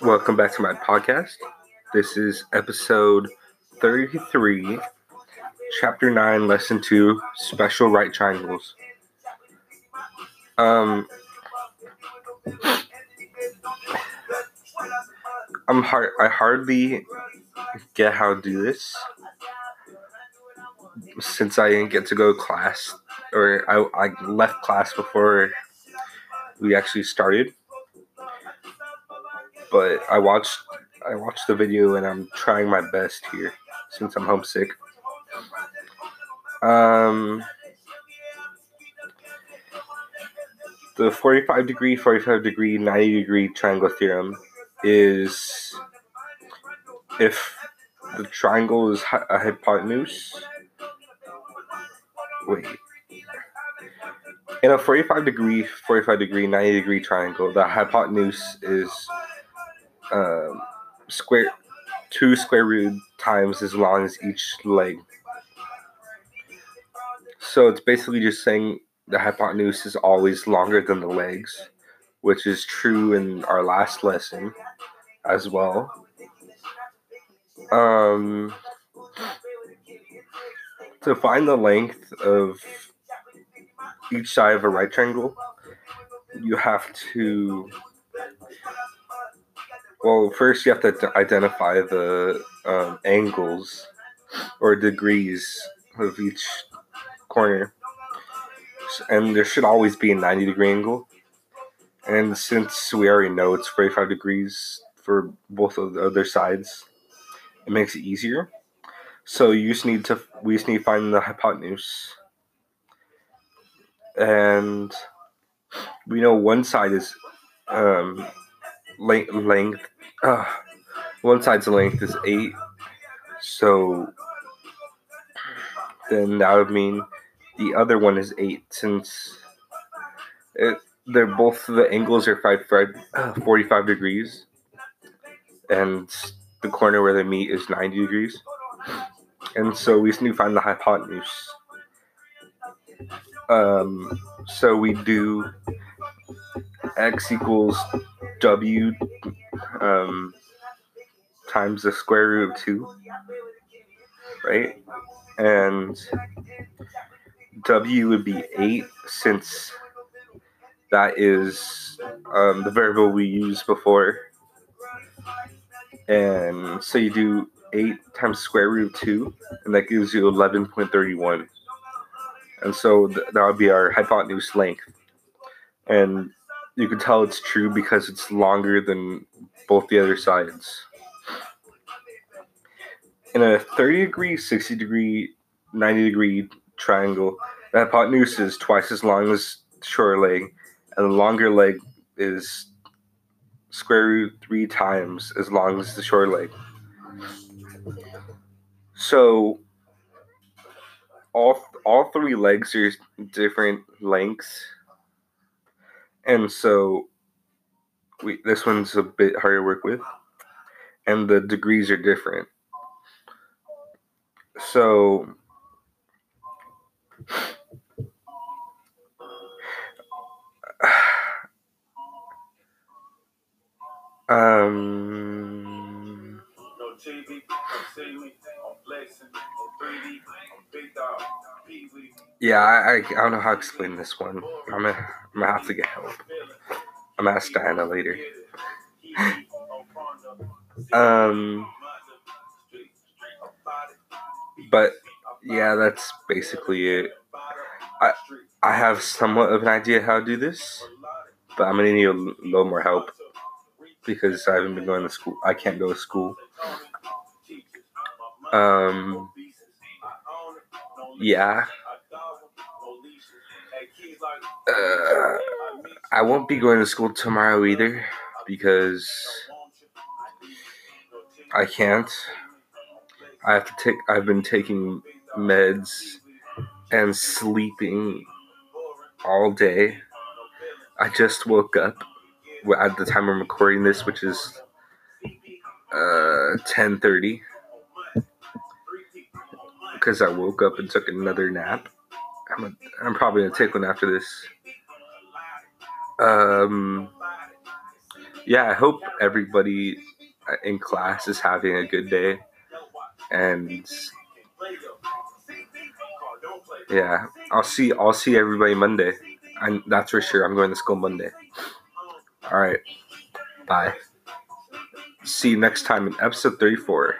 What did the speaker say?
Welcome back to my podcast. This is episode 33, chapter 9, lesson 2, special right triangles. Um, I'm hard, I hardly get how to do this since I didn't get to go to class, or I, I left class before we actually started but I watched I watched the video and I'm trying my best here since I'm homesick. Um, the 45 degree, 45 degree, 90 degree triangle theorem is if the triangle is a hypotenuse. Wait. In a 45 degree, 45 degree, 90 degree triangle, the hypotenuse is um, square two square root times as long as each leg. So it's basically just saying the hypotenuse is always longer than the legs, which is true in our last lesson as well. Um, to find the length of each side of a right triangle, you have to well, first you have to identify the um, angles or degrees of each corner. And there should always be a 90 degree angle. And since we already know it's 45 degrees for both of the other sides, it makes it easier. So you just need to, we just need to find the hypotenuse. And we know one side is um, length, length uh, one side's length is 8. So then that would mean the other one is 8 since it, they're both the angles are five, five, uh, 45 degrees and the corner where they meet is 90 degrees. And so we just need to find the hypotenuse. Um, so we do x equals w um, times the square root of 2, right? And w would be 8 since that is um, the variable we used before. And so you do 8 times square root of 2, and that gives you 11.31. And so th- that would be our hypotenuse length. And you can tell it's true because it's longer than both the other sides. In a 30 degree, 60 degree, 90 degree triangle, the hypotenuse is twice as long as the shorter leg, and the longer leg is square root three times as long as the short leg. So all all three legs are different lengths and so we this one's a bit harder to work with, and the degrees are different. So um yeah, I, I, I don't know how to explain this one. I'm gonna, I'm gonna have to get help. I'm gonna ask Diana later. um, but yeah, that's basically it. I I have somewhat of an idea how to do this, but I'm gonna need a little more help because I haven't been going to school. I can't go to school. Um, yeah. Uh, I won't be going to school tomorrow either because I can't. I have to take. I've been taking meds and sleeping all day. I just woke up at the time I'm recording this, which is uh, 10:30 because I woke up and took another nap. I'm, a, I'm probably gonna take one after this. Um, yeah, I hope everybody in class is having a good day. And yeah, I'll see I'll see everybody Monday. And that's for sure. I'm going to school Monday. All right. Bye. See you next time in episode 34.